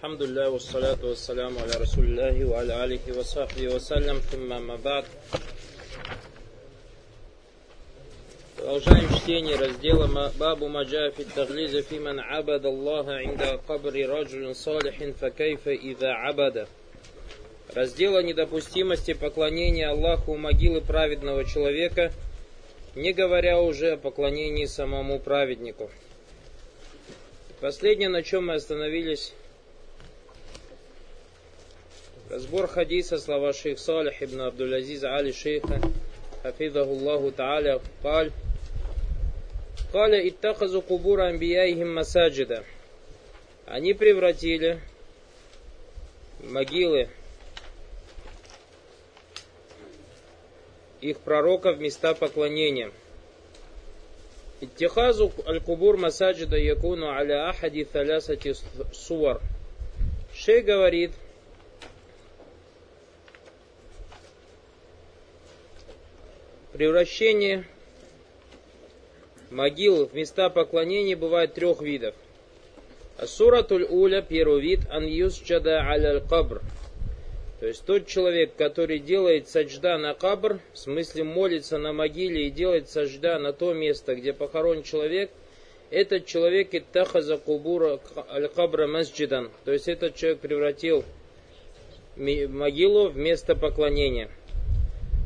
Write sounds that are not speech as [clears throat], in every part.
الحمد لله والصلاة والسلام على رسول الله وعلى آله وصحبه وسلم ثم ما بعد Продолжаем чтение раздела Бабу Маджа фи таглиза фи ман абада Аллаха инда кабри раджулин салихин факайфа ида абада. Раздел о недопустимости поклонения Аллаху у могилы праведного человека, не говоря уже о поклонении самому праведнику. Последнее, на чем мы остановились, Разбор хадиса слова шейх Салих ибн Абдул-Азиз Али шейха حفظه الله تعالى قال قال اتخذوا قبور أنبيائهم مساجدا Они превратили могилы их пророков в места поклонения. Иттихазу аль-кубур масаджида якуну аля ахади талясати суар. Шей говорит, Превращение могил в места поклонения бывает трех видов. Суратуль уля, первый вид, ан юсджада аля кабр. То есть тот человек, который делает саджда на кабр, в смысле молится на могиле и делает саджда на то место, где похоронен человек, этот человек иттахаза кубура аль-кабра масджидан. То есть этот человек превратил могилу в место поклонения.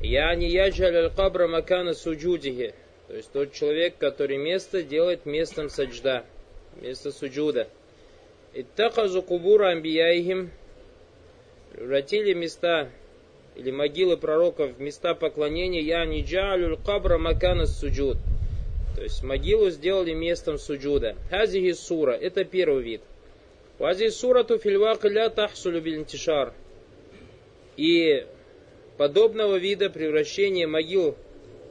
Я не яджаль аль-кабра макана суджудихи. То есть тот человек, который место делает местом саджда, место суджуда. Иттахазу кубура амбияихим. Превратили места или могилы пророков в места поклонения. Я не джалю кабра макана суджуд. То есть могилу сделали местом суджуда. Хазихи сура. Это первый вид. Вази сурату фильвак ля тахсулю бильнтишар. И подобного вида превращения могил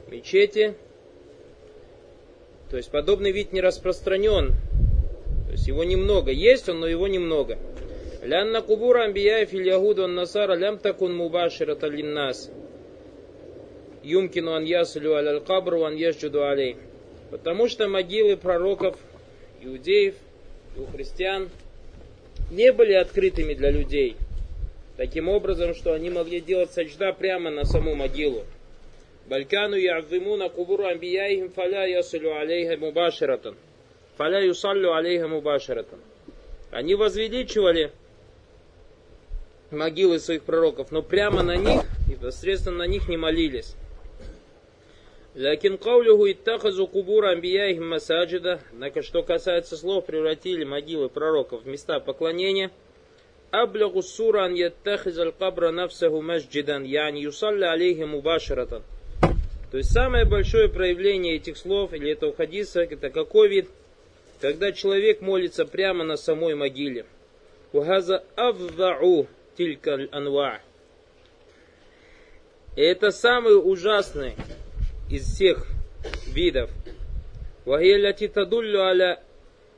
в мечети, то есть подобный вид не распространен, то есть его немного, есть он, но его немного. Лянна кубура амбияя фил ягуду насара лям такун мубаширата линнас. Юмкину ан ясулю аль кабру ан ясджуду алей. Потому что могилы пророков, иудеев и у христиан не были открытыми для людей – Таким образом, что они могли делать саджда прямо на саму могилу. Балькану я'зимуна кубуру амбияихим фаля ясулю алейха мубаширатан. Фаля юсаллю алейха мубаширатан. Они возвеличивали могилы своих пророков, но прямо на них и посредственно на них не молились. Лякин каулюху иттахазу кубура амбияихим масаджида. Однако, что касается слов, превратили могилы пророков в места поклонения – أبلغ السورة أن يتخذ القبر نفسه مسجدا يعني يصلى عليه مباشرة то есть самое большое проявление этих слов или этого хадиса, это какой вид? Когда человек молится прямо на самой могиле. Ухаза авдау тилька анва. И это самый ужасный из всех видов. وهي التي تدل على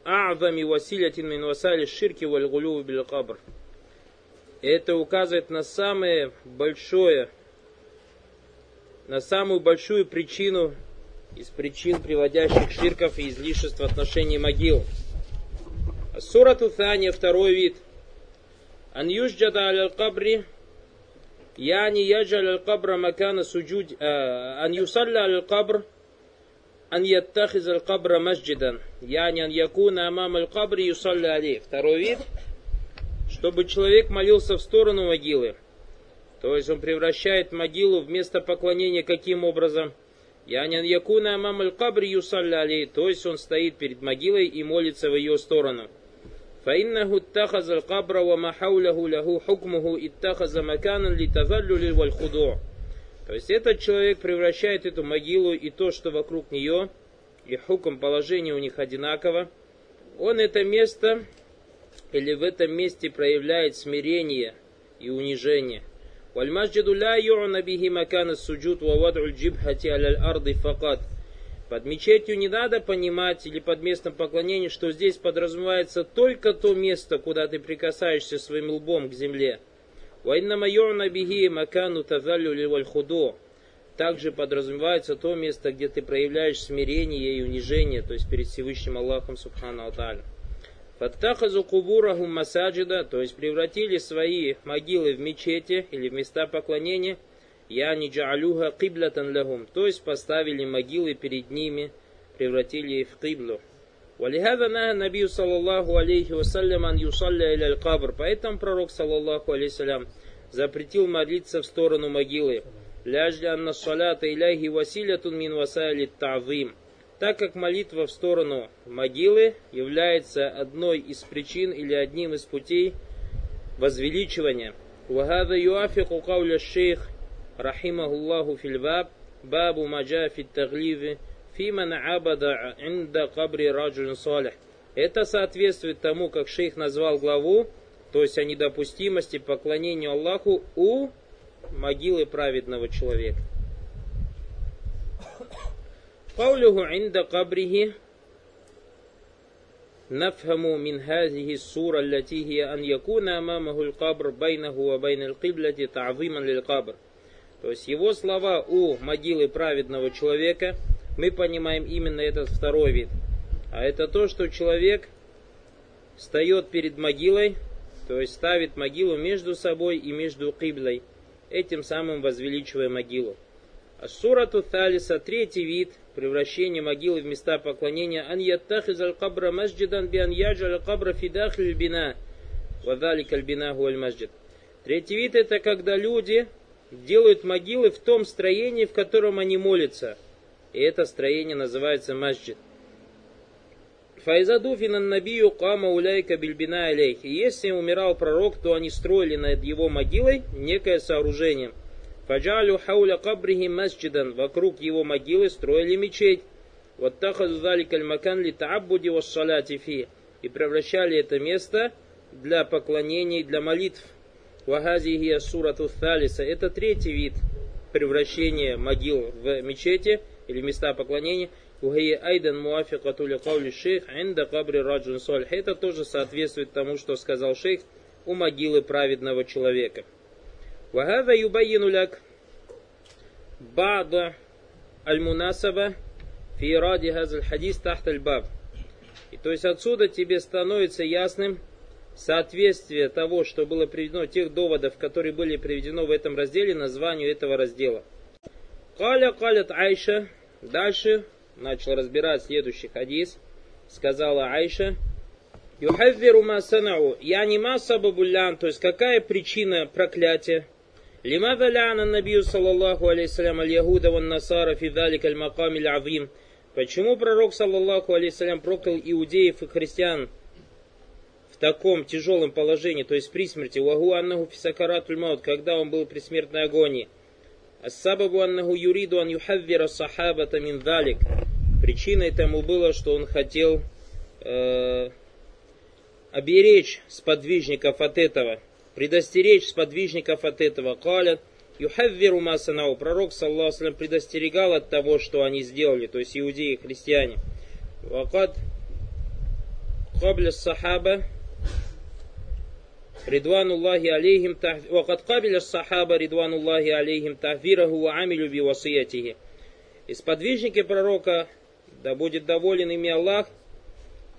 أعظم وسيلة من وسائل الشرك والغلو بالقبر это указывает на самое большое, на самую большую причину из причин, приводящих ширков и излишеств в отношении могил. Сурату Таня, второй вид. Ан южджада аль кабри, яни яджаль аль кабра макана суджуд, э, ан юсалля аль кабр, ан яттахиз аль кабра масджидан, яни ан якуна амам аль кабри юсалля али. Второй вид чтобы человек молился в сторону могилы. То есть он превращает могилу в место поклонения каким образом? Янян якуна амам аль-кабри юсалли То есть он стоит перед могилой и молится в ее сторону. فإنه اتخذ القبر وما حوله له حكمه اتخذ مكانا للتذلل والخضوع. То есть этот человек превращает эту могилу и то, что вокруг нее, и хуком положение у них одинаково. Он это место или в этом месте проявляет смирение и унижение. والمسجد لا يعنى به مكان السجود ووضع الجبهة على الأرض فقط. Под мечетью не надо понимать или под местом поклонения, что здесь подразумевается только то место, куда ты прикасаешься своим лбом к земле. وإنما يعنى به مكان التذلل والخضوع. Также подразумевается то место, где ты проявляешь смирение и унижение, то есть перед Всевышним Аллахом Субхану Ата'аля. Фаттахазу кубураху масаджида, то есть превратили свои могилы в мечети или в места поклонения, я не джаалюха киблятан лягум, то есть поставили могилы перед ними, превратили их в киблу. Валихада на набию саллаллаху алейхи вассалям ан юсалля иля кабр. Поэтому пророк саллаллаху алейхи запретил молиться в сторону могилы. Ляжля анна салята иляхи василятун мин васайли тавим так как молитва в сторону могилы является одной из причин или одним из путей возвеличивания. وهذا يوافق قول الشيخ رحمه الله في الباب باب ما جاء في التغليظ في من عبد عند قبر رجل صالح. Это соответствует тому, как шейх назвал главу, то есть о недопустимости поклонения Аллаху у могилы праведного человека. قوله عند قبره نفهم من هذه السورة التي هي أن يكون أمامه القبر بينه وبين القبلة تعظيما للقبر. То есть его слова у могилы праведного человека, мы понимаем именно этот второй вид. А это то, что человек встает перед могилой, то есть ставит могилу между собой и между киблой, этим самым возвеличивая могилу. Сурату Талиса, третий вид – превращение могилы в места поклонения, ан яттахиз аль-кабра масджидан би ан яджаль кабра фидах бина вадалик аль-бина маджид. Третий вид это когда люди делают могилы в том строении, в котором они молятся. И это строение называется масджид. Файзадуфина набию кама уляйка бильбина алейх. Если умирал пророк, то они строили над его могилой некое сооружение – Фаджалю хауля кабрихи масджидан. Вокруг его могилы строили мечеть. Вот тахазу заликаль макан ли таабуди вассаляти фи. И превращали это место для поклонений, для молитв. Вахазихия сурату Талиса. Это третий вид превращения могил в мечети или места поклонения. وهي أيضا موافقة لقول الشيخ عند قبر رجل صالح. Это тоже соответствует тому, что сказал шейх у могилы праведного человека. وهذا يبين لك بعض المناسبة في إراد هذا الحديث تحت الباب. И то есть отсюда тебе становится ясным соответствие того, что было приведено, тех доводов, которые были приведены в этом разделе, названию этого раздела. Каля калят Айша. Дальше начал разбирать следующий хадис. Сказала Айша. Юхаввиру ма санау. Я не масса бабулян. То есть какая причина проклятия? لماذا لعن النبي صلى الله عليه وسلم اليهود والنصارى في ذلك المقام العظيم Почему пророк, саллаллаху алейсалям, проклял иудеев и христиан в таком тяжелом положении, то есть при смерти, вагу аннаху фисакаратуль маут, когда он был при смертной агонии. Ассабабу аннаху юриду ан юхаввира сахабата мин далик. Причиной тому было, что он хотел э, оберечь сподвижников от этого предостеречь сподвижников от этого. Калят, юхаввиру масанау. Пророк, саллаху предостерегал от того, что они сделали, то есть иудеи и христиане. Вакад кабля сахаба Ридвануллахи алейхим Вакад кабля сахаба Ридвануллахи алейхим тахвираху ва амилю би васиятихи. И сподвижники пророка, да будет доволен ими Аллах,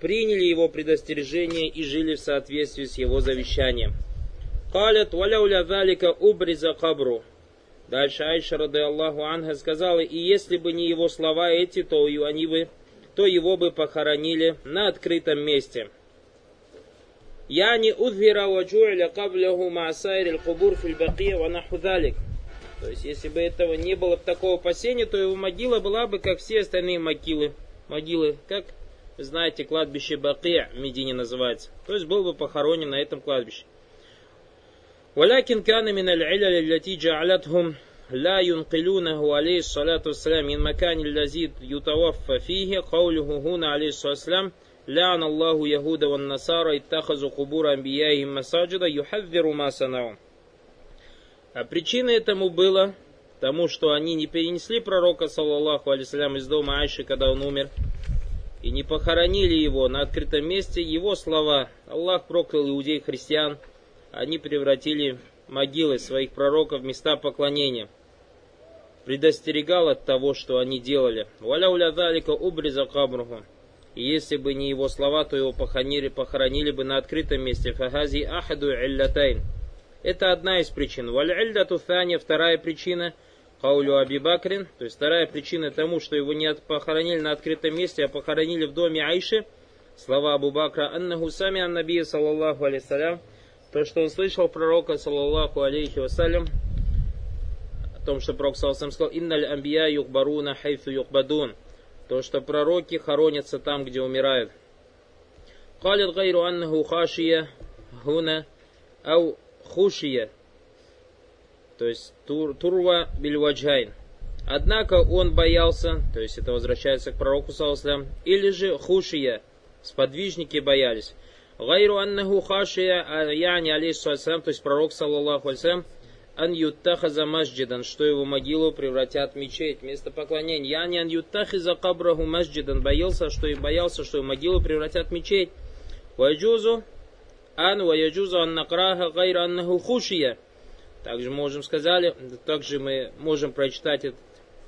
приняли его предостережение и жили в соответствии с его завещанием. Калят валяуля залика убриза кабру. Дальше Айша, рады Аллаху Анха, сказала, и если бы не его слова эти, то, они бы, то его бы похоронили на открытом месте. Я не удвира ваджу'ля кабляху маасайрил кубур филь бакия ва нахудалик. То есть, если бы этого не было такого опасения, то его могила была бы, как все остальные могилы. Могилы, как, знаете, кладбище Бакия в Медине называется. То есть, был бы похоронен на этом кладбище. ولكن كان من العلل التي جعلتهم لا ينقلونه عليه الصلاة والسلام من مكان الذي يتوفى فيه قوله هنا عليه الصلاة والسلام لعن الله يهود والنصارى اتخذوا قبور أنبيائهم مساجدا يحذر ما صنعوا А причиной этому было тому, что они не перенесли пророка, саллаллаху алейсалям, из дома Айши, когда он умер, и не похоронили его на открытом месте, его слова «Аллах проклял иудей христиан», они превратили могилы своих пророков в места поклонения. Предостерегал от того, что они делали. Валя уля далика убриза кабруху. И если бы не его слова, то его похоронили, похоронили бы на открытом месте. Фагази ахаду иллятайн. Это одна из причин. Валь илляту вторая причина – Каулю Аби Бакрин, то есть вторая причина тому, что его не похоронили на открытом месте, а похоронили в доме Айши, слова Абу Бакра, аннаху сами аннабия, саллаллаху алейсалям, то, что он слышал пророка, саллаллаху алейхи вассалям, о том, что пророк саллаллаху сказал, инналь амбия юхбаруна хайфу юхбадун, то, что пророки хоронятся там, где умирают. قالت غير أنه خاشية هنا أو خشية то есть тур, турва бильваджайн. Однако он боялся, то есть это возвращается к пророку, саллаху или же хушия, сподвижники боялись. Гайру аннаху хашия яни алейхиссалам, то есть пророк, саллаллаху алейхиссалам, ан юттахаза масджидан, что его могилу превратят в мечеть, место поклонения. Яни ан юттахиза кабраху масджидан, боялся, что и боялся, что его могилу превратят в мечеть. Ваджузу ан ваджузу ан накраха гайру аннаху хушия. Также можем сказали, также мы можем прочитать этот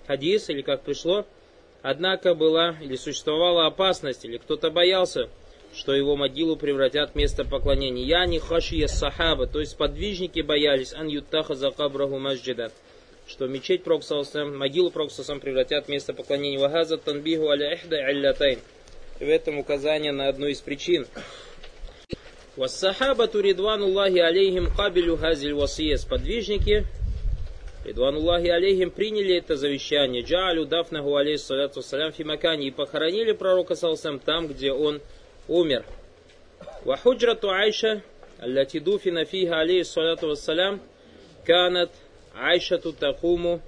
хадис, или как пришло. Однако была или существовала опасность, или кто-то боялся, что его могилу превратят в место поклонения. Я не хашия сахаба, то есть подвижники боялись, ан юттаха за кабраху масджида, что мечеть Проксалсам, могилу Проксалсам превратят в место поклонения. Вахаза танбиху аля ихда аллятайн. В этом указание на одну из причин. Вассахабату ридвануллахи алейхим кабелю газиль васия. Сподвижники, ридвануллахи алейхим, приняли это завещание. Джалю дафнаху алейхиссалату салям фимакани. И похоронили пророка салсам там, где он умер. Вахуджрату Айша, аллати дуфина фиха алейхиссалату вассалям, канат Айшату такуму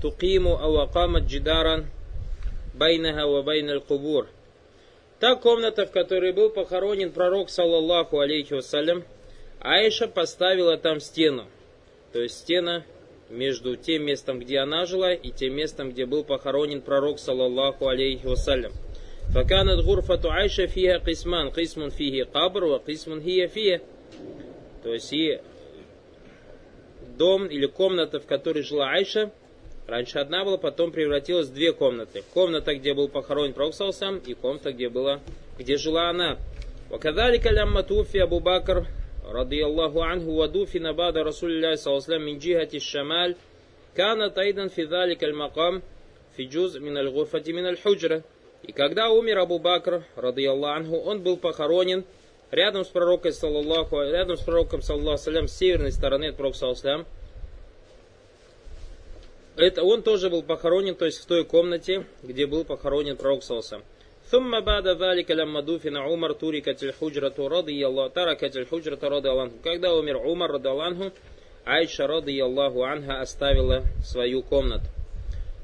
тукиму авакамат джидаран байнаха ва байналь кубур. Та комната, в которой был похоронен пророк, саллаллаху алейхи вассалям, Аиша поставила там стену. То есть стена между тем местом, где она жила, и тем местом, где был похоронен пророк, саллаллаху алейхи вассалям. فكانت غرفة عائشة فيها قسمان قسم فيه قبر وقسم هي فيه то есть и дом или комната, в которой жила Айша, Раньше одна была, потом превратилась в две комнаты. Комната, где был похоронен Пророк сам, и комната, где, была, где жила она. وكذلك لما توفي أبو بكر رضي الله عنه ودفن بعد رسول الله صلى الله عليه وسلم من جهة الشمال كانت أيضا في ذلك المقام في جزء من الغرفة من الحجرة. И когда умер Абу Бакр, рады Аллаху, он был похоронен рядом с пророком, саллаллаху, рядом с пророком, саллаллаху с северной стороны от пророка, саллаллаху это он тоже был похоронен, то есть в той комнате, где был похоронен пророк Салсам. ثم بعد ذلك لما دفن عمر تركت الحجرة رضي الله تركت الحجرة رضي الله عنه. Когда умер Умар رضي الله عنه, Айша رضي الله عنها оставила свою комнату.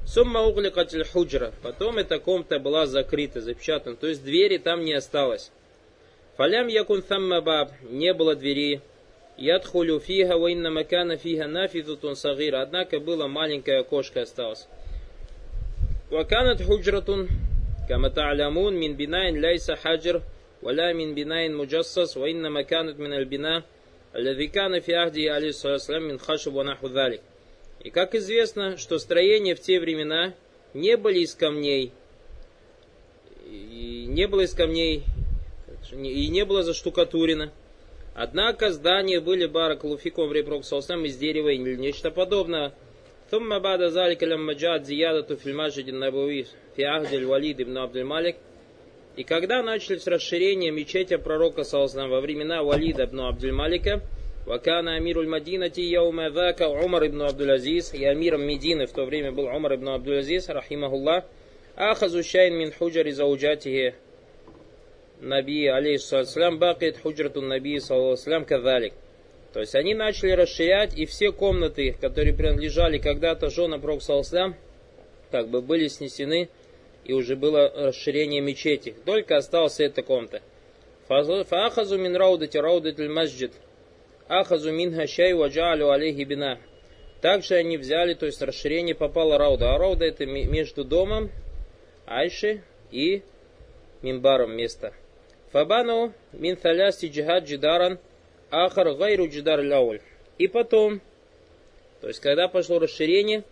Сумма угликат худжра. Потом эта комната была закрыта, запечатана. То есть двери там не осталось. Фалям якун самма баб. Не было двери. Ядхулю фиха ва инна макана фиха нафидутун сагира. Однако было маленькое окошко осталось. Ваканат худжратун كما تعلمون من بناء ليس حجر ولا من بناء مجصص وإنما كانت من البناء الذي كان في عهده عليه الصلاة والسلام من خشب ونحو ذلك. И как известно, что строения в те времена не были из камней, и не было из камней, и не было заштукатурено. Однако здания были баракалуфикум в репрок из дерева или нечто подобное. ثم بعد ذلك لما جاءت زيادة في المسجد النبوي في عهد الوليد بن عبد المالك и когда начались расширения мечети пророка Саласлам во времена Валида ибн Абдульмалика, Вакана Амируль Мадинати Яума Зака Умар ибн Абдул-Азиз, и Амиром Медины в то время был Умар ибн Абдул-Азиз, рахимахуллах, Ахазу Шайн мин худжари зауджатихи Наби, алейхиссалям, бакит худжрату Наби, саллаху кадалик. То есть они начали расширять, и все комнаты, которые принадлежали когда-то женам Пророка саллаху как бы были снесены, и уже было расширение мечети. Только осталась эта комната. Фахазу мин раудати раудати масджид. Ахазу мин хашай ваджалю алейхи бина. Также они взяли, то есть расширение попало рауда. А рауда это между домом Айши и Мимбаром место. Фабану мин талясти джихад джидаран ахар гайру джидар ляуль. И потом, то есть когда пошло расширение,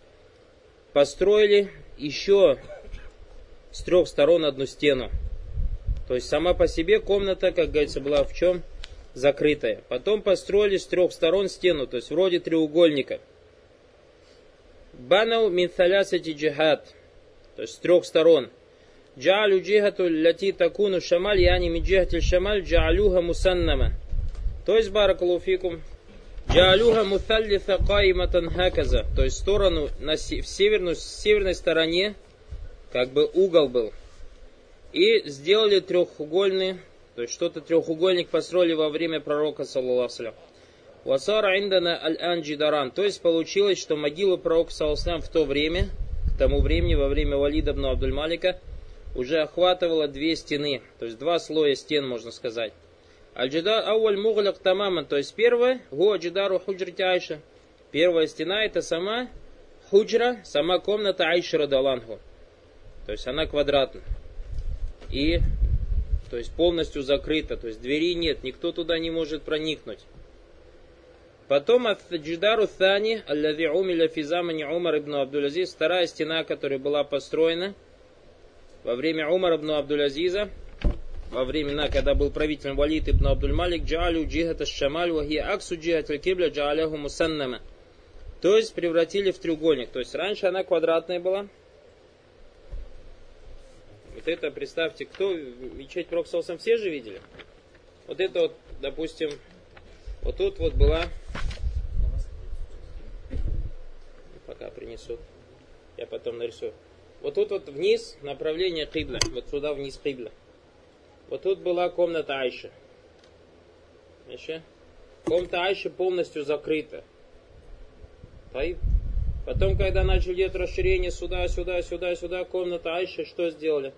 построили еще с трех сторон одну стену. То есть сама по себе комната, как говорится, была в чем? Закрытая. Потом построили с трех сторон стену, то есть вроде треугольника. Банау мин джихад. То есть с трех сторон. Джалю джихату ляти такуну шамаль, яни мин джихатиль шамаль, джалюха мусаннама. То есть, баракалуфикум, Джалюха муталлиса каиматан хаказа. То есть сторону на, в северную, с северной стороне, как бы угол был. И сделали трехугольный, то есть что-то трехугольник построили во время пророка, саллаллаху Васара индана аль-анджидаран. То есть получилось, что могила пророка, саллаллаху в то время, к тому времени, во время Валида ибн Абдуль-Малика, уже охватывала две стены, то есть два слоя стен, можно сказать. Аль-джидар ауаль мугляк тамаман, то есть первое, гу джидару худжрати Айша. Первая стена это сама худжра, сама комната Айши Радалангу. То есть она квадратная. И то есть полностью закрыта, то есть двери нет, никто туда не может проникнуть. Потом от Джидару Thani, аллави умиля физамани Умар ибн Абдулязиз, вторая стена, которая была построена во время Умара ибн Абдулязиза, во времена, когда был правителем Валид ибн Абдуль-Малик, джалю джихата шамаль вахи аксу джихат кибля джаляху мусаннама. То есть превратили в треугольник. То есть раньше она квадратная была. Вот это, представьте, кто мечеть Проксалсом все же видели? Вот это вот, допустим, вот тут вот была, пока принесут, я потом нарисую. Вот тут вот вниз направление кибла, вот сюда вниз кибла. Вот тут была комната Айши. Еще? Комната Айши полностью закрыта. Потом, когда начали делать расширение сюда, сюда, сюда, сюда, комната Айши, что сделали?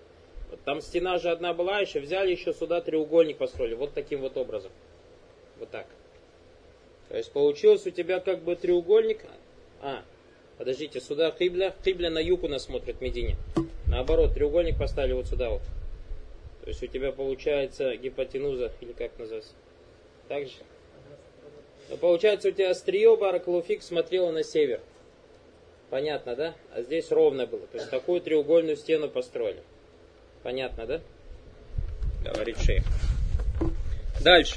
Там стена же одна была еще, взяли еще сюда треугольник построили. Вот таким вот образом. Вот так. То есть получилось у тебя как бы треугольник. А, подождите, сюда кибля. Кибля на юг у нас смотрит Медине. Наоборот, треугольник поставили вот сюда вот. То есть у тебя получается гипотенуза, или как называется? Так же? Но ну, получается у тебя острие бараклуфик смотрело на север. Понятно, да? А здесь ровно было. То есть такую треугольную стену построили. Понятно, да? Говорит шейх. Дальше.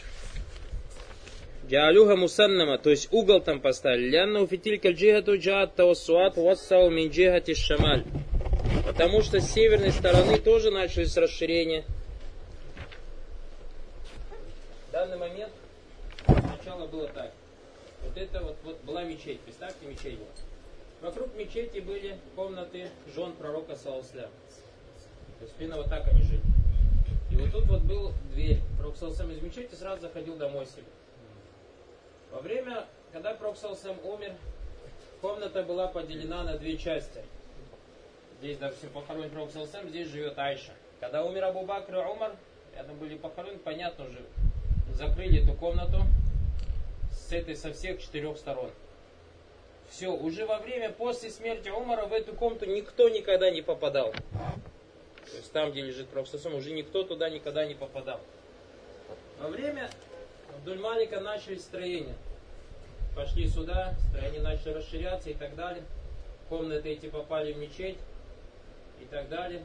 Джалюха мусаннама, то есть угол там поставили. Лянна уфитиль кальджихату джаат таусуат вассау мин джихати шамаль. Потому что с северной стороны тоже начались расширения. В данный момент сначала было так. Вот это вот, вот была мечеть. Представьте, мечеть была. Вокруг мечети были комнаты жен пророка Саусля. То есть именно вот так они жили. И вот тут вот был дверь. Пророк Саусам из мечети сразу заходил домой себе. Во время, когда Пророк Саусам умер, комната была поделена на две части. Здесь, допустим, похоронен Пророк Саусам, здесь живет Айша. Когда умер Абу Бакр и Умар, рядом были похоронены, понятно уже, закрыли эту комнату с этой со всех четырех сторон. Все, уже во время, после смерти Умара в эту комнату никто никогда не попадал. То есть там, где лежит Пророк уже никто туда никогда не попадал. Во время Абдульмалика начались строения. Пошли сюда, строения начали расширяться и так далее. Комнаты эти попали в мечеть и так далее.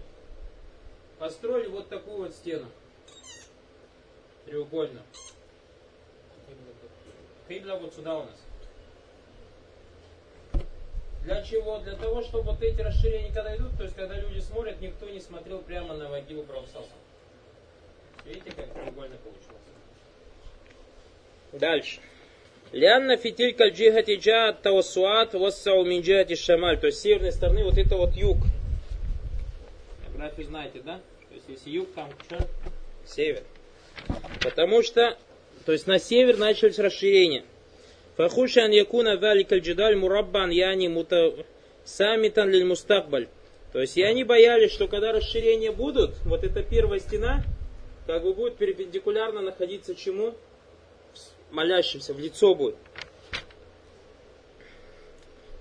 Построили вот такую вот стену треугольно. Кибла вот сюда у нас. Для чего? Для того, чтобы вот эти расширения когда идут, то есть когда люди смотрят, никто не смотрел прямо на могилу Правосаса. Видите, как треугольно получилось? Дальше. Лянна фитиль кальджихати джаат тавасуат вассау мин шамаль. То есть с северной стороны вот это вот юг. Географию знаете, да? То есть если юг, там что? Север. Потому что, то есть на север начались расширения. Фахуша ан якуна валикаль джидаль мураббан яни мута самитан лиль мустакбаль. То есть и они боялись, что когда расширения будут, вот эта первая стена как бы будет перпендикулярно находиться чему? Молящимся, в лицо будет.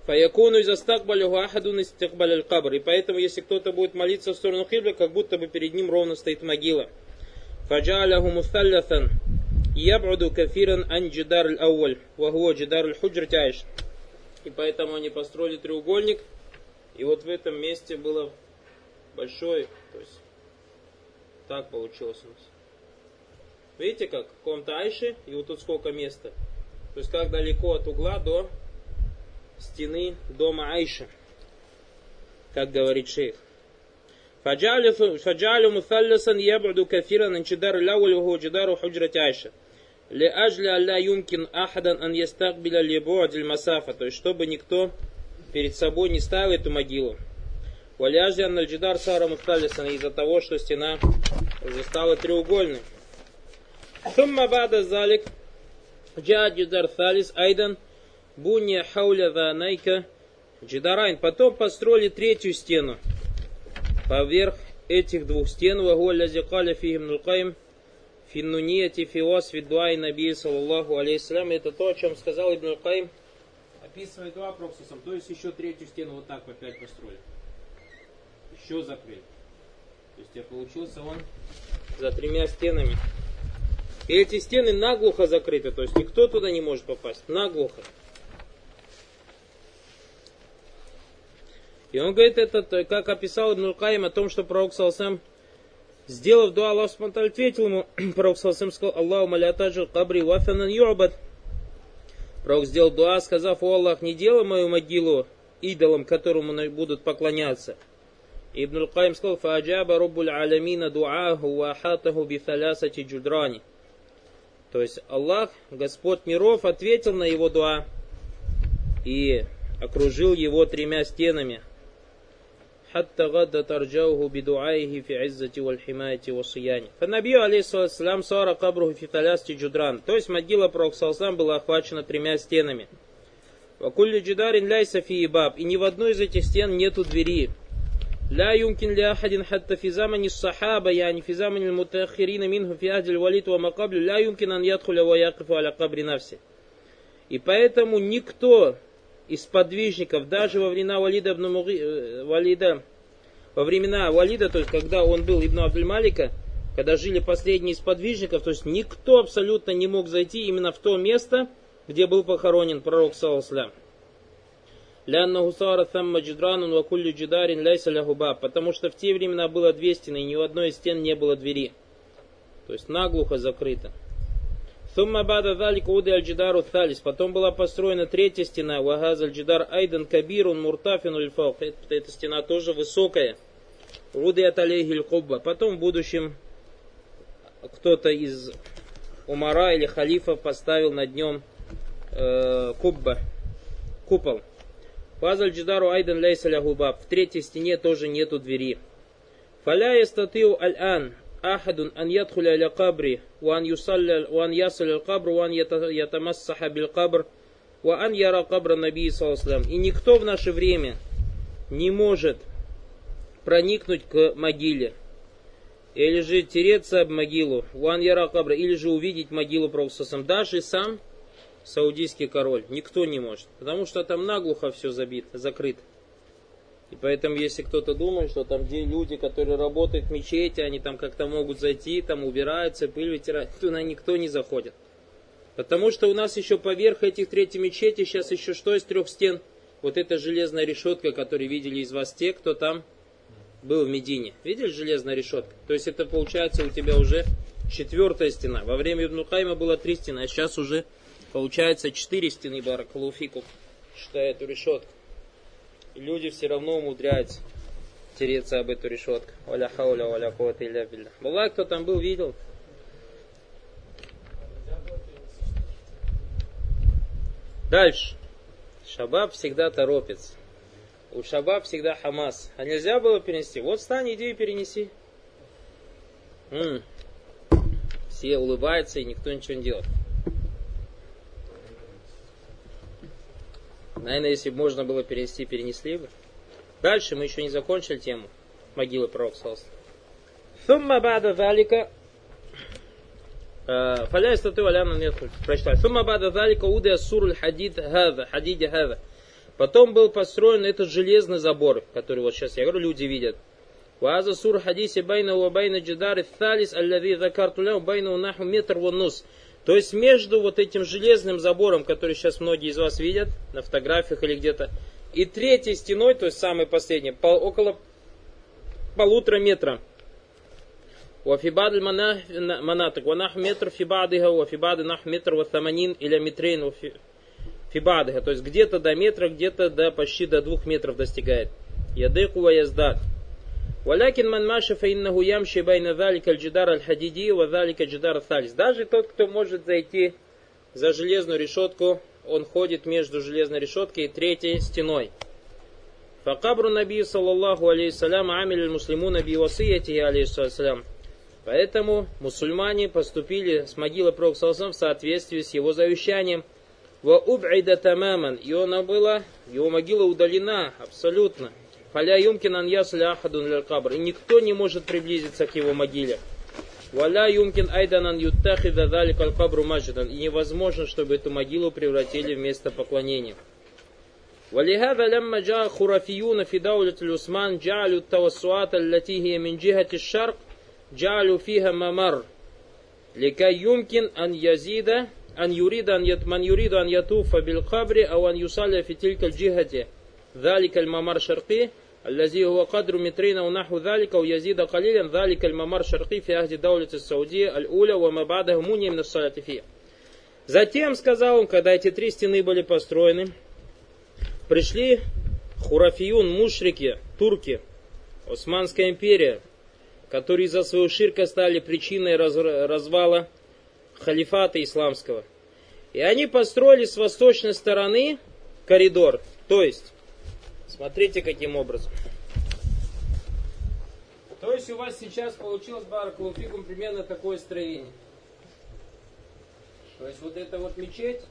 Фаякуну из астакбалюху ахадун из кабр. И поэтому, если кто-то будет молиться в сторону хибля, как будто бы перед ним ровно стоит могила. Фаджаляху мусталлясан يبعد كثيرا عن جدار الأول وهو جدار الحجر عائشة и поэтому они построили треугольник и вот в этом месте было большой то есть Так получилось у нас. Видите, как в каком-то айше, и вот тут сколько места. То есть как далеко от угла до стены дома Айши. Как говорит шейх. فجعل مثلثا يبعد كثيرا عن جدار الأول وهو جدار حجرة عائشة Ле Леажли алля юмкин ахадан ан ястакбиля либуадиль масафа. То есть, чтобы никто перед собой не ставил эту могилу. Валяжли ан джидар сара муфталисан из-за того, что стена уже стала треугольной. Сумма бада залик джа джидар талис айдан буня хауля найка джидарайн. Потом построили третью стену поверх этих двух стен. Вагуаля зикаля фигим нукаим финнунияти фиос видуай наби саллаллаху алейхиссалям. Это то, о чем сказал Ибн Каим. Описывая два проксусом, то есть еще третью стену вот так опять построили. Еще закрыли. То есть я получился он за тремя стенами. И эти стены наглухо закрыты, то есть никто туда не может попасть. Наглухо. И он говорит, это э, как описал Ибн Каим о том, что пророк Салсам сделав дуа, Аллах Субтитры ответил ему, [clears throat] пророк Салсам сказал, Аллаху малятаджи кабри вафанан юабад. Пророк сделал дуа, сказав, о Аллах, не делай мою могилу идолом, которому будут поклоняться. Ибн Каим сказал, фаджаба руббуль аламина дуаху вахатаху бифалясати джудрани. То есть Аллах, Господь миров, ответил на его дуа и окружил его тремя стенами. حتى غدت أرجاؤه بدعائه في عزة والحماية والصيانة. فالنبي عليه الصلاة والسلام صار قبره في ثلاثة جدران. То есть могила Пророка Салсам была охвачена тремя стенами. وكل جدار ليس فيه باب. И ни в одной из этих стен нету двери. لا يمكن لأحد حتى في زمن الصحابة يعني في زمن المتأخرين منه في أهل الوليد وما قبل لا يمكن أن يدخل ويقف على قبر نفسه. И поэтому никто из подвижников, даже во времена Валида, э, Валида, во времена Валида, то есть когда он был Ибн Абдуль-Малика, когда жили последние из подвижников, то есть никто абсолютно не мог зайти именно в то место, где был похоронен пророк Саласлам. Лянна Гусара Самма Джидранун потому что в те времена было две стены, и ни у одной из стен не было двери. То есть наглухо закрыто. Сумма бада залик уды аль-джидару талис. Потом была построена третья стена. Вагаз аль-джидар айдан кабирун муртафин ульфаух. Эта стена тоже высокая. Руды от хубба. Потом в будущем кто-то из умара или Халифа поставил над нем э, кубба, купол. Фазаль джидару Айден ляйса лягуба. В третьей стене тоже нету двери. Фаляя статью аль-ан ахадун ан ядхуля кабри وأن يصلي وأن يصل القبر وأن يتمسح بالقبر وأن يرى قبر النبي صلى الله عليه وسلم. И никто в наше время не может проникнуть к могиле, или же тереться об могилу, ван яра кабра, или же увидеть могилу Пророка Даже сам саудийский король никто не может, потому что там наглухо все забито, закрыто. И поэтому, если кто-то думает, что там где люди, которые работают в мечети, они там как-то могут зайти, там убираются, пыль вытирают, туда никто не заходит. Потому что у нас еще поверх этих третьих мечетей сейчас еще что из трех стен? Вот эта железная решетка, которую видели из вас те, кто там был в Медине. Видели железная решетка? То есть это получается у тебя уже четвертая стена. Во время Ибн Кайма было три стены, а сейчас уже получается четыре стены Баракалуфику, считая эту решетку люди все равно умудряются тереться об эту решетку. Валя хауля, валя кот илля билля. Была, кто там был, видел? Дальше. Шабаб всегда торопится. У Шабаб всегда Хамас. А нельзя было перенести? Вот встань, иди и перенеси. М-м. Все улыбаются и никто ничего не делает. Наверное, если бы можно было перенести, перенесли бы. Дальше мы еще не закончили тему могилы пророка Сумма бада залика فلا يستطيع الآن أن يدخل прочитать. ثم بعد ذلك وضع سور الحديد هذا حديد هذا Потом был построен этот железный забор, который вот сейчас, я говорю, люди видят. وهذا سور حديث بينه وبين الجدار الثالث الذي ذكرت له بينه نحو метр ونص То есть между вот этим железным забором, который сейчас многие из вас видят на фотографиях или где-то, и третьей стеной, то есть самой последней, пол, около полутора метра. وفي مناطق метр في بعضها وفي метр وثمانين إلى метрين وفي то есть где-то до метра, где-то до почти до двух метров достигает. Ядыку язда. Валякин ман маша фаиннаху ямши байна залика аль-джидар аль-хадиди ва залика джидар салис. Даже тот, кто может зайти за железную решетку, он ходит между железной решеткой и третьей стеной. Факабру наби саллаллаху алейхиссалям амиль муслимуна би васияти алейхиссалям. Поэтому мусульмане поступили с могилы Пророка в соответствии с его завещанием. Ва убайда тамаман. И она была, его могила удалена абсолютно. Фаля юмкин ан ясля ахадун кабр. И никто не может приблизиться к его могиле. Валя юмкин айдан ан юттахида далик аль кабру маджидан. И невозможно, чтобы эту могилу превратили в место поклонения. ولهذا لما جاء خرافيون في دولة العثمان جعلوا التوسعات التي هي من جهة الشرق جعلوا فيها ممر لكي يمكن أن يزيد أن يريد أن يت من يريد أن يطوف بالقبر أو أن يصلي في تلك الجهة ذلك الممر الشرقي الذي هو قدر مترين أو نحو ذلك أو يزيد قليلا ذلك الممر الشرقي في عهد دولة السعودية الأولى وما بعده مني من الصلاة فيه Затем, сказал он, когда эти три стены были построены, пришли хурафиюн, мушрики, турки, Османская империя, которые из-за своего ширка стали причиной развала халифата исламского. И они построили с восточной стороны коридор. То есть, смотрите каким образом. То есть у вас сейчас получилось баракулуфикум примерно такое строение. То есть вот это вот мечеть.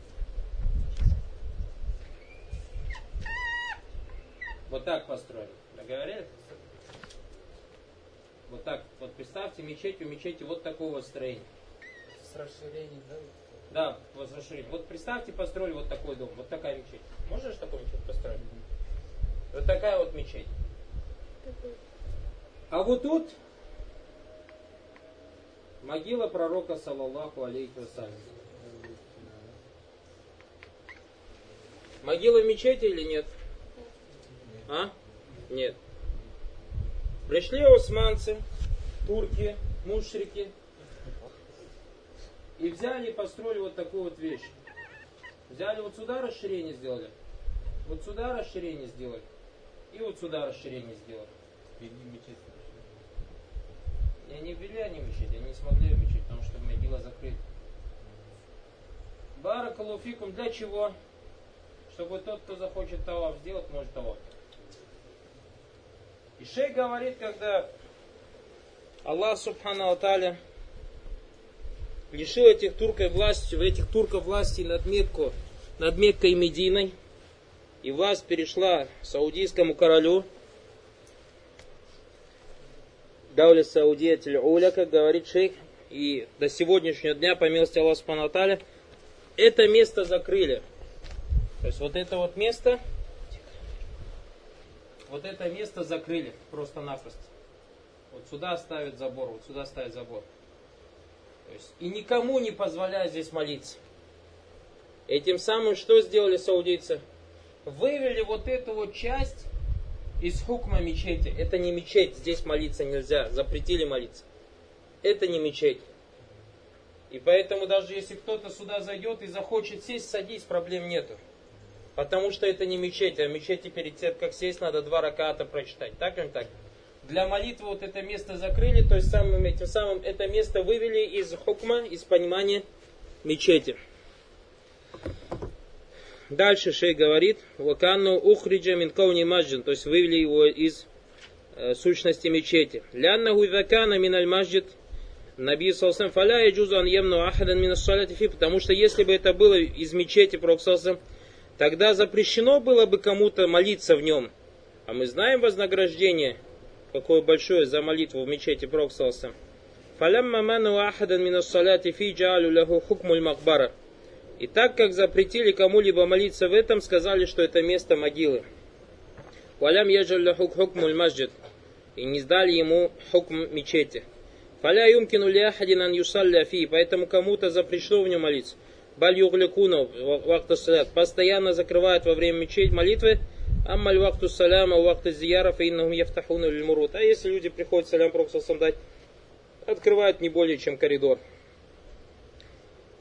Вот так построили. Договорились? Вот так, вот представьте мечеть, у мечети вот такого строения. С расширением, да? Да, вот с расширением. Вот представьте, построили вот такой дом, вот такая мечеть. Можешь такую мечеть построить? Вот такая вот мечеть. А вот тут могила пророка, саллаллаху алейхи вассалям. Могила в мечети или нет? А? Нет. Пришли османцы, турки, мушрики, и взяли и построили вот такую вот вещь. Взяли вот сюда расширение сделали, вот сюда расширение сделали, и вот сюда расширение сделали. И не ввели они мечеть, они не смогли ее мечеть, потому что могила закрыта. Баракалуфикум для чего? Чтобы тот, кто захочет таваф сделать, может таваф. И шейх говорит, когда Аллах Субхану Аталя лишил этих турков власти, этих турков власти над Мекку, над Меккой и Мединой, и власть перешла саудийскому королю, Дауля Саудия Уля, как говорит шейх, и до сегодняшнего дня, по милости Аллаха Субхану это место закрыли. То есть вот это вот место вот это место закрыли просто-напросто. Вот сюда ставят забор, вот сюда ставят забор. То есть, и никому не позволяют здесь молиться. Этим самым что сделали саудийцы? Вывели вот эту вот часть из хукма мечети. Это не мечеть, здесь молиться нельзя, запретили молиться. Это не мечеть. И поэтому даже если кто-то сюда зайдет и захочет сесть, садись, проблем нету. Потому что это не мечеть, а мечети перед тем, как сесть, надо два раката прочитать. Так или так? Для молитвы вот это место закрыли, то есть самым, этим самым это место вывели из хукма, из понимания мечети. Дальше шей говорит, ваканну ухриджа мин кауни маджин, то есть вывели его из э, сущности мечети. Ляннаху закана мин аль Наби Салсам фаля яджузу ан емну ахадан мин фи, потому что если бы это было из мечети Пророк тогда запрещено было бы кому-то молиться в нем. А мы знаем вознаграждение, какое большое за молитву в мечети Проксалса. Фалямма ману ахадан саляти фи джалю лаху хукмуль макбара. И так как запретили кому-либо молиться в этом, сказали, что это место могилы. Валям яджаль лаху хукмуль маджид. И не сдали ему хукм мечети. Фаля юмкину ли ахадин ан юсалля фи. Поэтому кому-то запрещено в нем молиться. Баль югликуну вахту салят. Постоянно закрывают во время мечеть молитвы. Аммаль вахту саляма вахту зияра фаиннахум яфтахуна мурут. А если люди приходят салям проксусам дать, открывают не более чем коридор.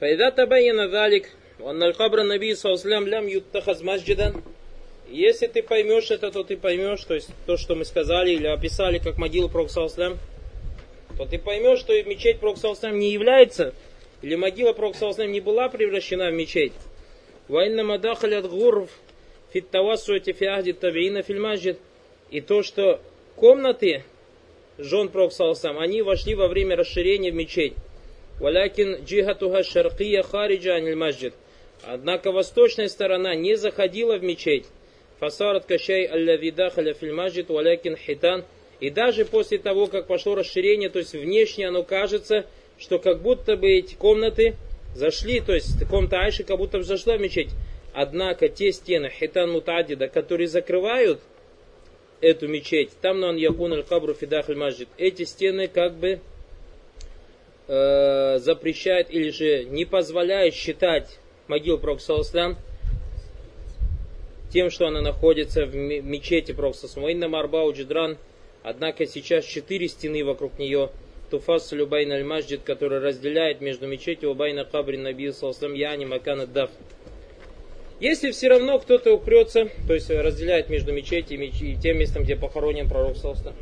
فإذا تبين ذلك وأن القبر النبي صلى الله عليه وسلم لم يتخذ مسجدا если ты поймешь это, то ты поймешь, то есть то, что мы сказали или описали как могилу Пророка то ты поймешь, что мечеть Пророка не является, или могила Пророка не была превращена в мечеть. Вайна дахалят гурв фиттавасуэти фиахди табиина фильмаджид. И то, что комнаты жен Пророка они вошли во время расширения в мечеть. Валякин джихатуха шаркия хариджа аниль. Однако восточная сторона не заходила в мечеть. Фасарат кашай аллави дахаля фильмаджид валякин хитан. И даже после того, как пошло расширение, то есть внешне оно кажется, что как будто бы эти комнаты зашли, то есть комната Айши как будто бы зашла в мечеть. Однако те стены хитан мутадида, которые закрывают эту мечеть, там на якун аль кабру фидах маджид, эти стены как бы э, запрещают или же не позволяют считать могил Пророка тем, что она находится в мечети Пророка Инна Марбау Джидран, однако сейчас четыре стены вокруг нее, Туфас Любайн Аль-Маджид, который разделяет между мечетью Убайна Кабри Наби Салсам Яни Макана Даф. Если все равно кто-то упрется, то есть разделяет между мечетью и тем местом, где похоронен пророк Салсам,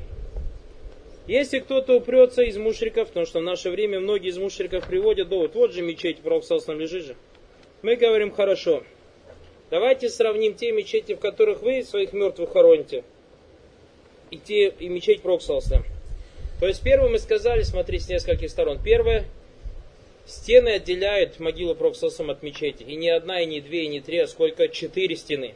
если кто-то упрется из мушриков, потому что в наше время многие из мушриков приводят довод, вот же мечеть, пророк Салсам лежит же. Мы говорим, хорошо, давайте сравним те мечети, в которых вы своих мертвых хороните, и, те, и мечеть пророк Салсам. То есть первое мы сказали, смотри, с нескольких сторон. Первое, стены отделяют могилу Проксосом от мечети. И не одна, и не две, и не три, а сколько? Четыре стены.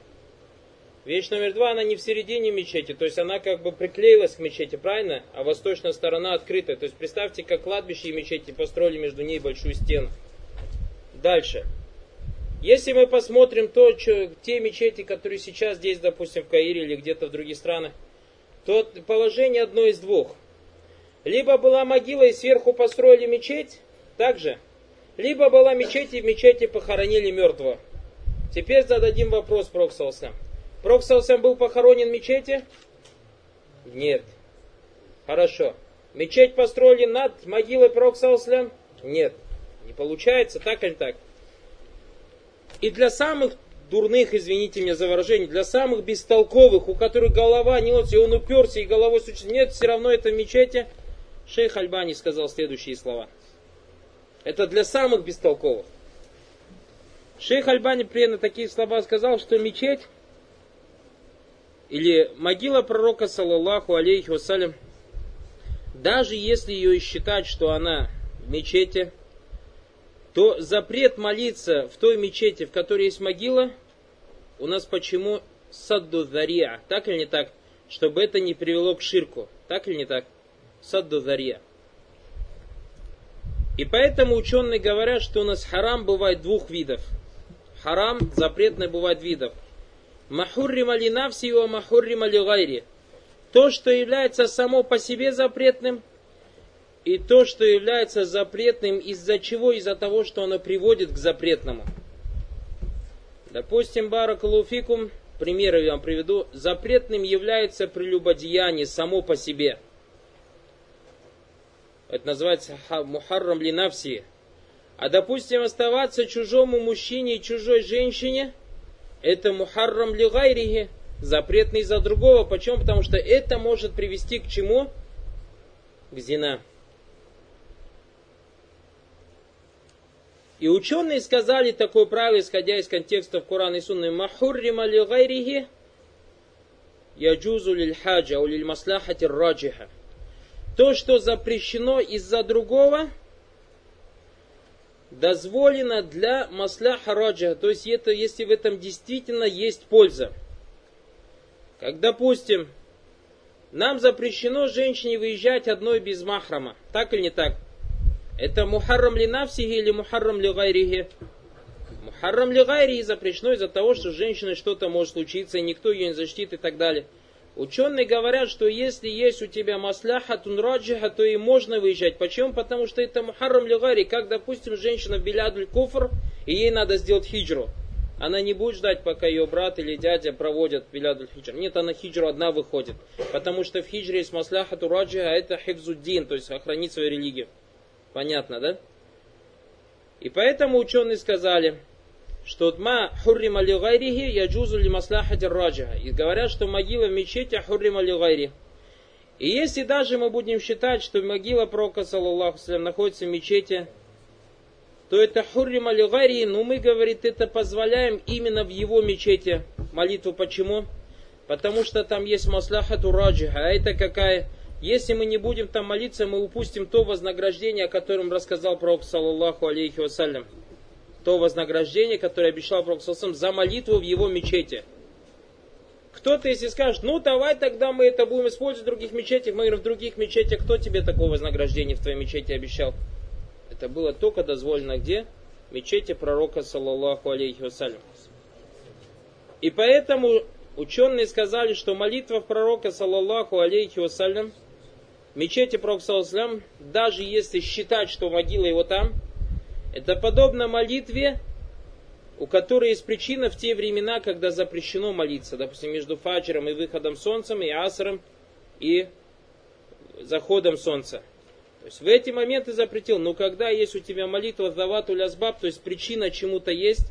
Вещь номер два, она не в середине мечети, то есть она как бы приклеилась к мечети, правильно? А восточная сторона открытая. То есть представьте, как кладбище и мечети построили между ней большую стену. Дальше. Если мы посмотрим то, что, те мечети, которые сейчас здесь, допустим, в Каире или где-то в других странах, то положение одно из двух – либо была могила и сверху построили мечеть, также, либо была мечеть и в мечети похоронили мертвого. Теперь зададим вопрос Проксалсам. Проксалсам был похоронен в мечети? Нет. Хорошо. Мечеть построили над могилой Проксалсам? Нет. Не получается, так или так? И для самых дурных, извините меня за выражение, для самых бестолковых, у которых голова не вот, и он уперся, и головой сучит, нет, все равно это мечети – Шейх Альбани сказал следующие слова. Это для самых бестолковых. Шейх Альбани примерно такие слова сказал, что мечеть или могила пророка, саллаллаху алейхи вассалям, даже если ее считать, что она в мечети, то запрет молиться в той мечети, в которой есть могила, у нас почему садду зария, так или не так, чтобы это не привело к ширку, так или не так? садду зарья. И поэтому ученые говорят, что у нас харам бывает двух видов. Харам, запретный бывает видов. Махуррима ли навси ва махуррима ли. То, что является само по себе запретным, и то, что является запретным из-за чего? Из-за того, что оно приводит к запретному. Допустим, баракалуфикум, примеры я вам приведу, запретным является прелюбодеяние само по себе – это называется мухаррам линавси. А допустим, оставаться чужому мужчине и чужой женщине, это мухаррам лигайрихи, запретный за другого. Почему? Потому что это может привести к чему? К зина. И ученые сказали такое правило, исходя из контекста в Корана и Сунны, махуррима лигайрихи яджузу лиль хаджа, у лиль маслахати раджиха. То, что запрещено из-за другого, дозволено для масля хараджа. То есть, это, если в этом действительно есть польза. Как, допустим, нам запрещено женщине выезжать одной без махрама. Так или не так? Это мухаррам ли навсиги или мухаррам ли гайрихи? Мухаррам ли гайрихи запрещено из-за того, что с женщиной что-то может случиться, и никто ее не защитит и так далее. Ученые говорят, что если есть у тебя масляха тунраджиха, то и можно выезжать. Почему? Потому что это мухаррам лигари, как, допустим, женщина в белядль куфр, и ей надо сделать хиджру. Она не будет ждать, пока ее брат или дядя проводят Билядуль Хиджр. Нет, она хиджру одна выходит. Потому что в хиджре есть масляха тураджи, а это хифзуддин, то есть охранить свою религию. Понятно, да? И поэтому ученые сказали, что ма хуррима ли гайрихи яджузу ли маслахати. И говорят, что могила в мечети хуррима ли. И если даже мы будем считать, что могила пророка, саллаллаху находится в мечети, то это хуррима ли но мы, говорит, это позволяем именно в его мечети молитву. Почему? Потому что там есть маслахату раджиха. А это какая? Если мы не будем там молиться, мы упустим то вознаграждение, о котором рассказал пророк, саллаллаху алейхи вассалям. То вознаграждение, которое обещал пророк, саллаллаху за молитву в его мечети. Кто-то, если скажет, ну давай тогда мы это будем использовать в других мечетях, мы говорим, в других мечетях, кто тебе такое вознаграждение в твоей мечети обещал? Это было только дозволено где? В мечети пророка, саллаллаху алейхи вассалям. И поэтому ученые сказали, что молитва пророка, саллаллаху алейхи вассалям, мечети Пророка даже если считать, что могила его там, это подобно молитве, у которой есть причина в те времена, когда запрещено молиться, допустим, между фаджром и выходом солнцем, и асром, и заходом солнца. То есть в эти моменты запретил. Но когда есть у тебя молитва завату лясбаб, то есть причина чему-то есть,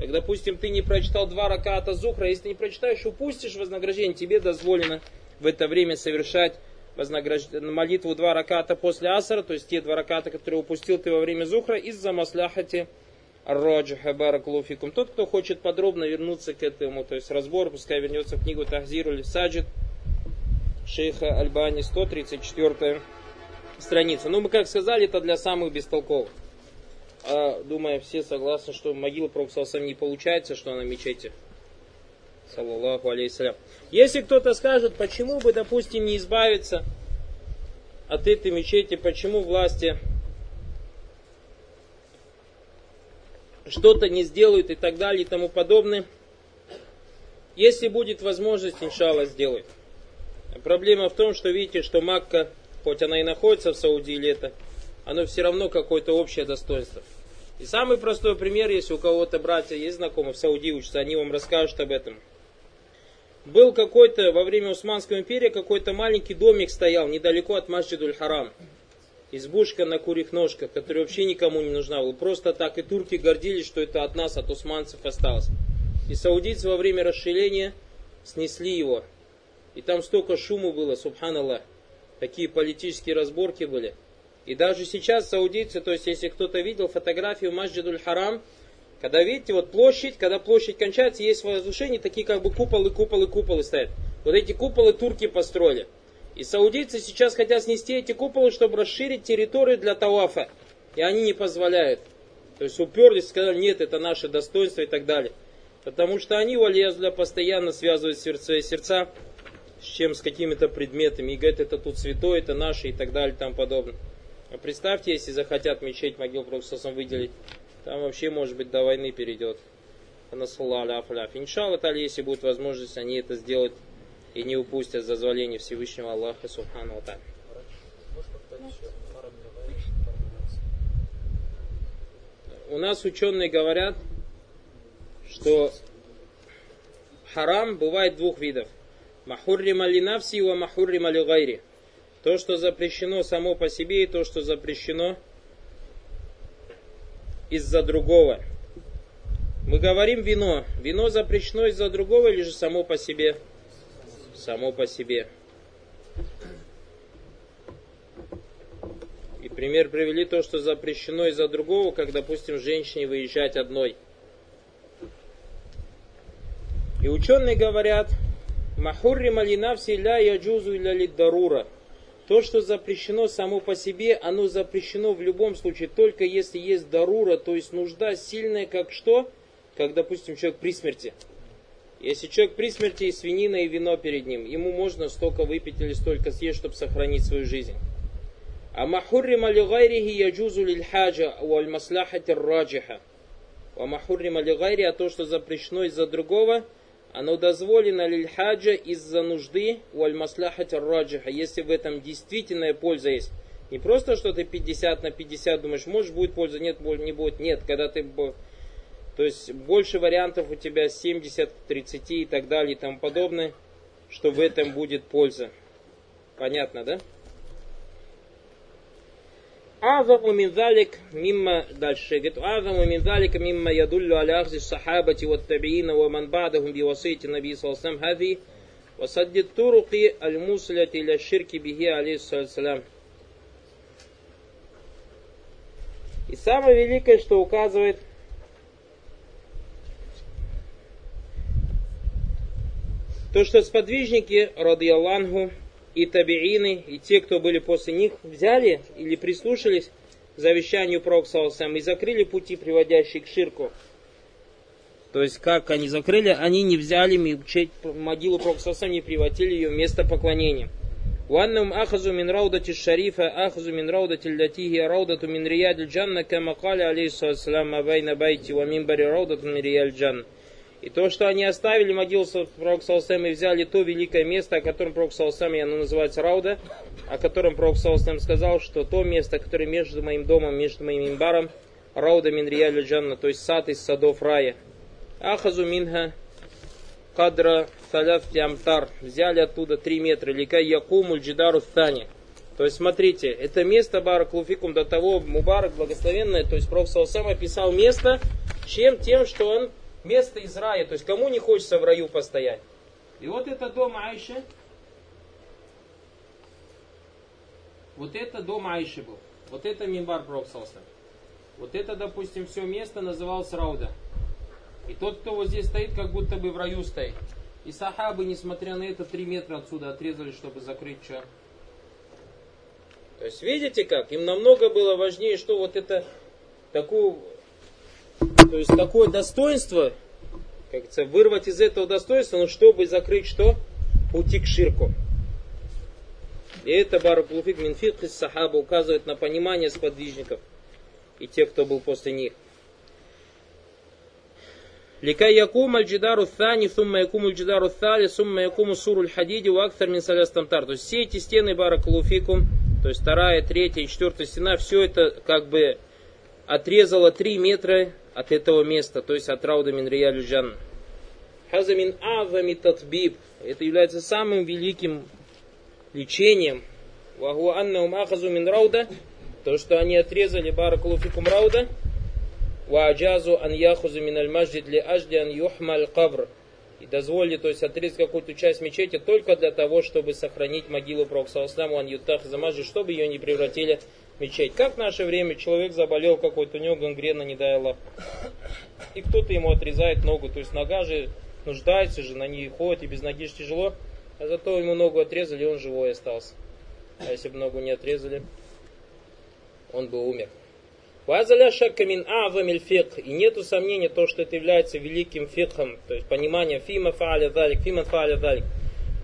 как, допустим, ты не прочитал два раката зухра, если ты не прочитаешь, упустишь вознаграждение, тебе дозволено в это время совершать вознагражд... молитву два раката после асара, то есть те два раката, которые упустил ты во время зухра, из-за масляхати Раджиха Баракулуфикум. Тот, кто хочет подробно вернуться к этому, то есть разбор, пускай вернется в книгу Тахзиру Саджид шейха Альбани, 134 страница. Ну, мы как сказали, это для самых бестолковых. А, думаю, все согласны, что могила Пророка не получается, что она мечети. Саллаллаху алейхиссалям. Если кто-то скажет, почему бы, допустим, не избавиться от этой мечети, почему власти что-то не сделают и так далее и тому подобное, если будет возможность, иншалла, сделают. Проблема в том, что видите, что Макка, хоть она и находится в Саудии или это, оно все равно какое-то общее достоинство. И самый простой пример, если у кого-то братья есть знакомые в Саудии учатся, они вам расскажут об этом был какой-то, во время Усманской империи, какой-то маленький домик стоял недалеко от Масджидуль Харам. Избушка на курих ножках, которая вообще никому не нужна была. Просто так и турки гордились, что это от нас, от усманцев осталось. И саудийцы во время расширения снесли его. И там столько шума было, субханаллах. Такие политические разборки были. И даже сейчас саудийцы, то есть если кто-то видел фотографию Масджидуль Харам, когда, видите, вот площадь, когда площадь кончается, есть возвышения, такие как бы куполы, куполы, куполы стоят. Вот эти куполы турки построили. И саудийцы сейчас хотят снести эти куполы, чтобы расширить территорию для тавафа. И они не позволяют. То есть уперлись, сказали, нет, это наше достоинство и так далее. Потому что они, валезля, постоянно связывают сердца и сердца с чем, с какими-то предметами. И говорят, это тут святое, это наше и так далее и тому подобное. А представьте, если захотят мечеть могил Пророка выделить там вообще, может быть, до войны перейдет. Иншалла, если будет возможность, они это сделают и не упустят зазволение Всевышнего Аллаха Субхану У нас ученые говорят, что харам бывает двух видов. Махуррима ли навси ва махуррима ли гайри. То, что запрещено само по себе, и то, что запрещено из-за другого. Мы говорим вино. Вино запрещено из-за другого или же само по себе? Само по себе. И пример привели то, что запрещено из-за другого, как, допустим, женщине выезжать одной. И ученые говорят, Махурри малина ля яджузу илля дарура. То, что запрещено само по себе, оно запрещено в любом случае, только если есть дарура, то есть нужда сильная, как что? Как, допустим, человек при смерти. Если человек при смерти и свинина, и вино перед ним, ему можно столько выпить или столько съесть, чтобы сохранить свою жизнь. А махуррима ли гайрихи яджузу лиль хаджа валь маслахати раджиха. А махуррима ли гайри, а то, что запрещено из-за другого – оно дозволено лильхаджа из-за нужды у аль-масляхати раджиха, если в этом действительная польза есть. Не просто, что ты 50 на 50 думаешь, может будет польза, нет, не будет. Нет, когда ты То есть больше вариантов у тебя 70, 30 и так далее и тому подобное, что в этом будет польза. Понятно, да? Азаму минзалик мимма дальше. Говорит, азаму минзалик мимма ядуллю аля сахабати вот табиина ва ман би васейте наби салсам хади ва садди туруки аль мусляти ля ширки бихи алейхиссалям. И самое великое, что указывает то, что сподвижники, ради Аллаху, и табиины, и те, кто были после них, взяли или прислушались к завещанию Пророка и закрыли пути, приводящие к ширку. То есть, как они закрыли, они не взяли мечеть, могилу Пророка не превратили ее в место поклонения. وأنهم أخذوا من روضة الشريفة أخذوا من روضة التي هي روضة من رياض الجنة كما قال عليه الصلاة والسلام ما بين بيتي ومنبر روضة من رياض الجنة и то, что они оставили могилу Пророка Салсам и взяли то великое место, о котором Пророк Салсам, оно называется Рауда, о котором Пророк Салсам сказал, что то место, которое между моим домом, между моим имбаром, Рауда мин риялю джанна, то есть сад из садов рая. Ахазу минха кадра салят ямтар. Взяли оттуда 3 метра. Лика якумуль джидару стани. То есть, смотрите, это место Барак Луфикум до того Мубарак благословенное, то есть Пророк Салсам описал место, чем тем, что он место из рая. То есть кому не хочется в раю постоять. И вот это дом Айши. Вот это дом Айши был. Вот это Мимбар Проксался. Вот это, допустим, все место называлось Рауда. И тот, кто вот здесь стоит, как будто бы в раю стоит. И сахабы, несмотря на это, три метра отсюда отрезали, чтобы закрыть что. То есть, видите как? Им намного было важнее, что вот это такую то есть такое достоинство, как говорится, вырвать из этого достоинства, но чтобы закрыть что? Пути к ширку. И это Баракулуфик Минфик из Сахаба указывает на понимание сподвижников и тех, кто был после них. لكي يقوم الجدار الثاني ثم يقوم الجدار الثالث ثم يقوم سور الحديد وأكثر من ثلاث амтар. То есть все эти стены Баракулуфикум, то есть вторая, третья и четвертая стена, все это как бы отрезало три метра от этого места, то есть от Рауда Минрия Люджан. Хазамин Азами Татбиб. Это является самым великим лечением. Ваху Аннаум Ахазу Мин Рауда. То, что они отрезали Баракулуфикум Рауда. Вааджазу Ан Яхузу Мин Аль Маджид Ли Ажди Ан Юхмаль Кабр. И дозволили, то есть отрезать какую-то часть мечети только для того, чтобы сохранить могилу Пророка Ан Ютах Замажи, чтобы ее не превратили мечеть. Как в наше время человек заболел какой-то, у него гангрена, не дай Аллах. И кто-то ему отрезает ногу, то есть нога же нуждается же, на ней ходит, и без ноги же тяжело. А зато ему ногу отрезали, он живой остался. А если бы ногу не отрезали, он бы умер. Вазаля шаккамин азамиль фикх. И нету сомнения то, что это является великим фикхом, то есть пониманием фима фааля далик, фима фааля далик.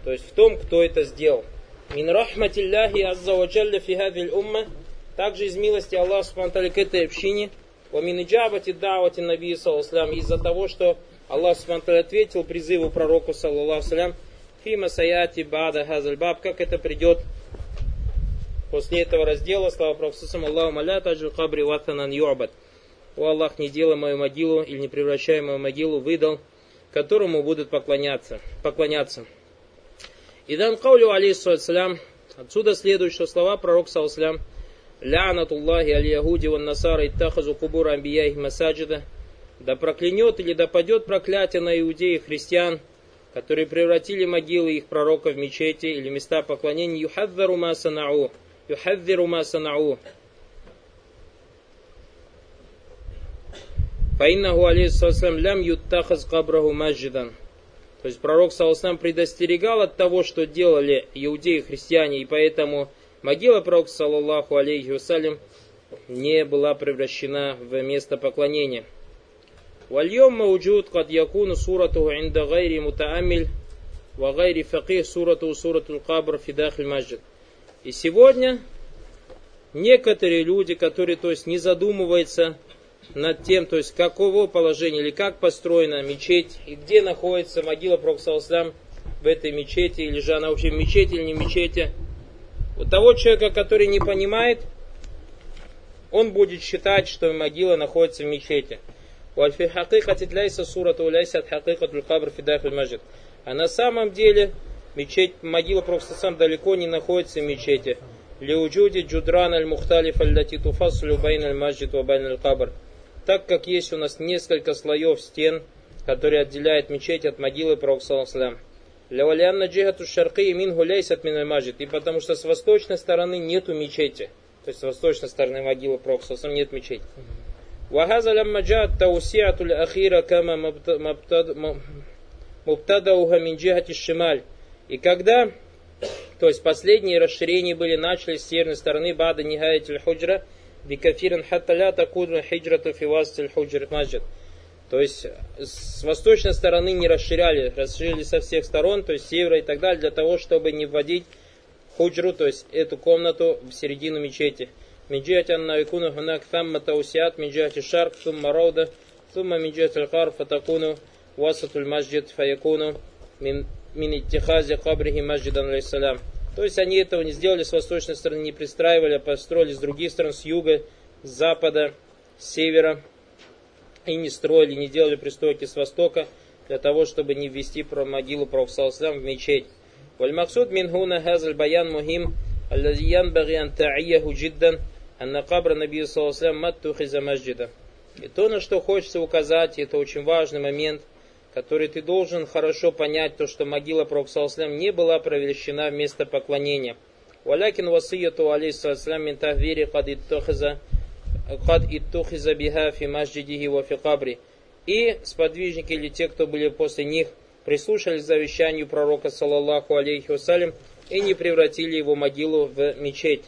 То есть в том, кто это сделал. Мин рахматилляхи азза ваджалля фи хадиль умма также из милости Аллаха Субтитры к этой общине, Ваминиджабати давати Наби Саласлам, из-за того, что Аллах Субтитры ответил призыву пророку Саллаллаху Салям, Фима Саяти Бада Хазальбаб, как это придет после этого раздела, слава Пророку Аллаху Маля Таджу Кабри Ватанан Юабад. О Аллах, не делай мою могилу или не превращай мою могилу в идол, которому будут поклоняться. поклоняться. Идан Каулю алейхиссалям, отсюда следует, что слова пророка Саллаллаху Лянатуллахи аль-Ягуди ван Насара иттахазу кубура амбияих масаджида. Да проклянет или да падет проклятие на иудеи христиан, которые превратили могилы их пророков в мечети или места поклонения. Юхаддару ма санау. Юхаддиру ма санау. Фаиннаху лям юттахаз кабраху маджидан. То есть пророк Саусам предостерегал от того, что делали иудеи христиане, и поэтому Могила пророка, саллаллаху алейхи вассалям, не была превращена в место поклонения. واليوم موجود قد يكون صورته عند غير متأمل وغير فقيه صورته صورة القبر في داخل المسجد. И сегодня некоторые люди, которые то есть не задумываются над тем, то есть какого положения или как построена мечеть и где находится могила Пророка в этой мечети, или же она вообще в мечети или не в мечети, у того человека, который не понимает, он будет считать, что могила находится в мечети. А на самом деле мечеть, могила Пророка сам далеко не находится в мечети. التي تفصل بين المسجد وبين القبر. Так как есть у нас несколько слоев стен, которые отделяют мечеть от могилы Пророка Лявалианна джихату шарки мин гуляйсат мин маджид. И потому что с восточной стороны нету мечети. То есть с восточной стороны могилы Пророка саллаху нет мечети. وهذا لما جاءت توسعة الأخيرة كما مبتدأها من جهة الشمال. И когда, то есть последние расширения были начали с северной стороны Бада Нихаятиль Худжра, Бикафиран Хатталя Такудра Хиджрату Фивастиль Худжр Маджид. То есть с восточной стороны не расширяли, расширили со всех сторон, то есть севера и так далее, для того, чтобы не вводить худжру, то есть эту комнату в середину мечети. Миджиати анна якуну тамма таусиат, миджиати шарк, сумма роуда, сумма миджиати аль фатакуну, васатуль маджид фаякуну, мин иттихази кабрихи алейсалям. То есть они этого не сделали с восточной стороны, не пристраивали, а построили с других сторон, с юга, с запада, с севера и не строили, не делали пристройки с востока, для того, чтобы не ввести про могилу Пророка в мечеть. والمقصود من هنا هذا البيان مهم الذي ينبغي أن تعيه جدا أن قبر النبي صلى الله عليه وسلم ما اتخذ مسجدا. И то, на что хочется указать, это очень важный момент, который ты должен хорошо понять, то, что могила Пророка не была превращена в место поклонения. ولكن وصيته عليه الصلاة والسلام من تهذير قد اتخذ кад иттухиза биха фи масджидихи ва фи кабри. И сподвижники или те, кто были после них, прислушались завещанию пророка, саллаллаху алейхи вассалям, и не превратили его могилу в мечеть.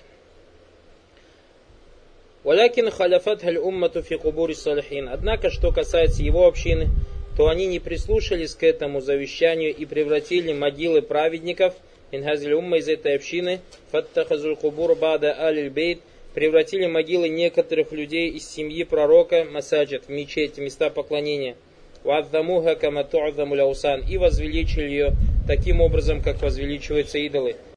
Валякин халяфат халь уммату фи кубури салихин. Однако, что касается его общины, то они не прислушались к этому завещанию и превратили могилы праведников, минхазиль умма из этой общины, фаттахазуль кубур бада аль бейт, превратили могилы некоторых людей из семьи пророка Масаджид в мечети, места поклонения. И возвеличили ее таким образом, как возвеличиваются идолы.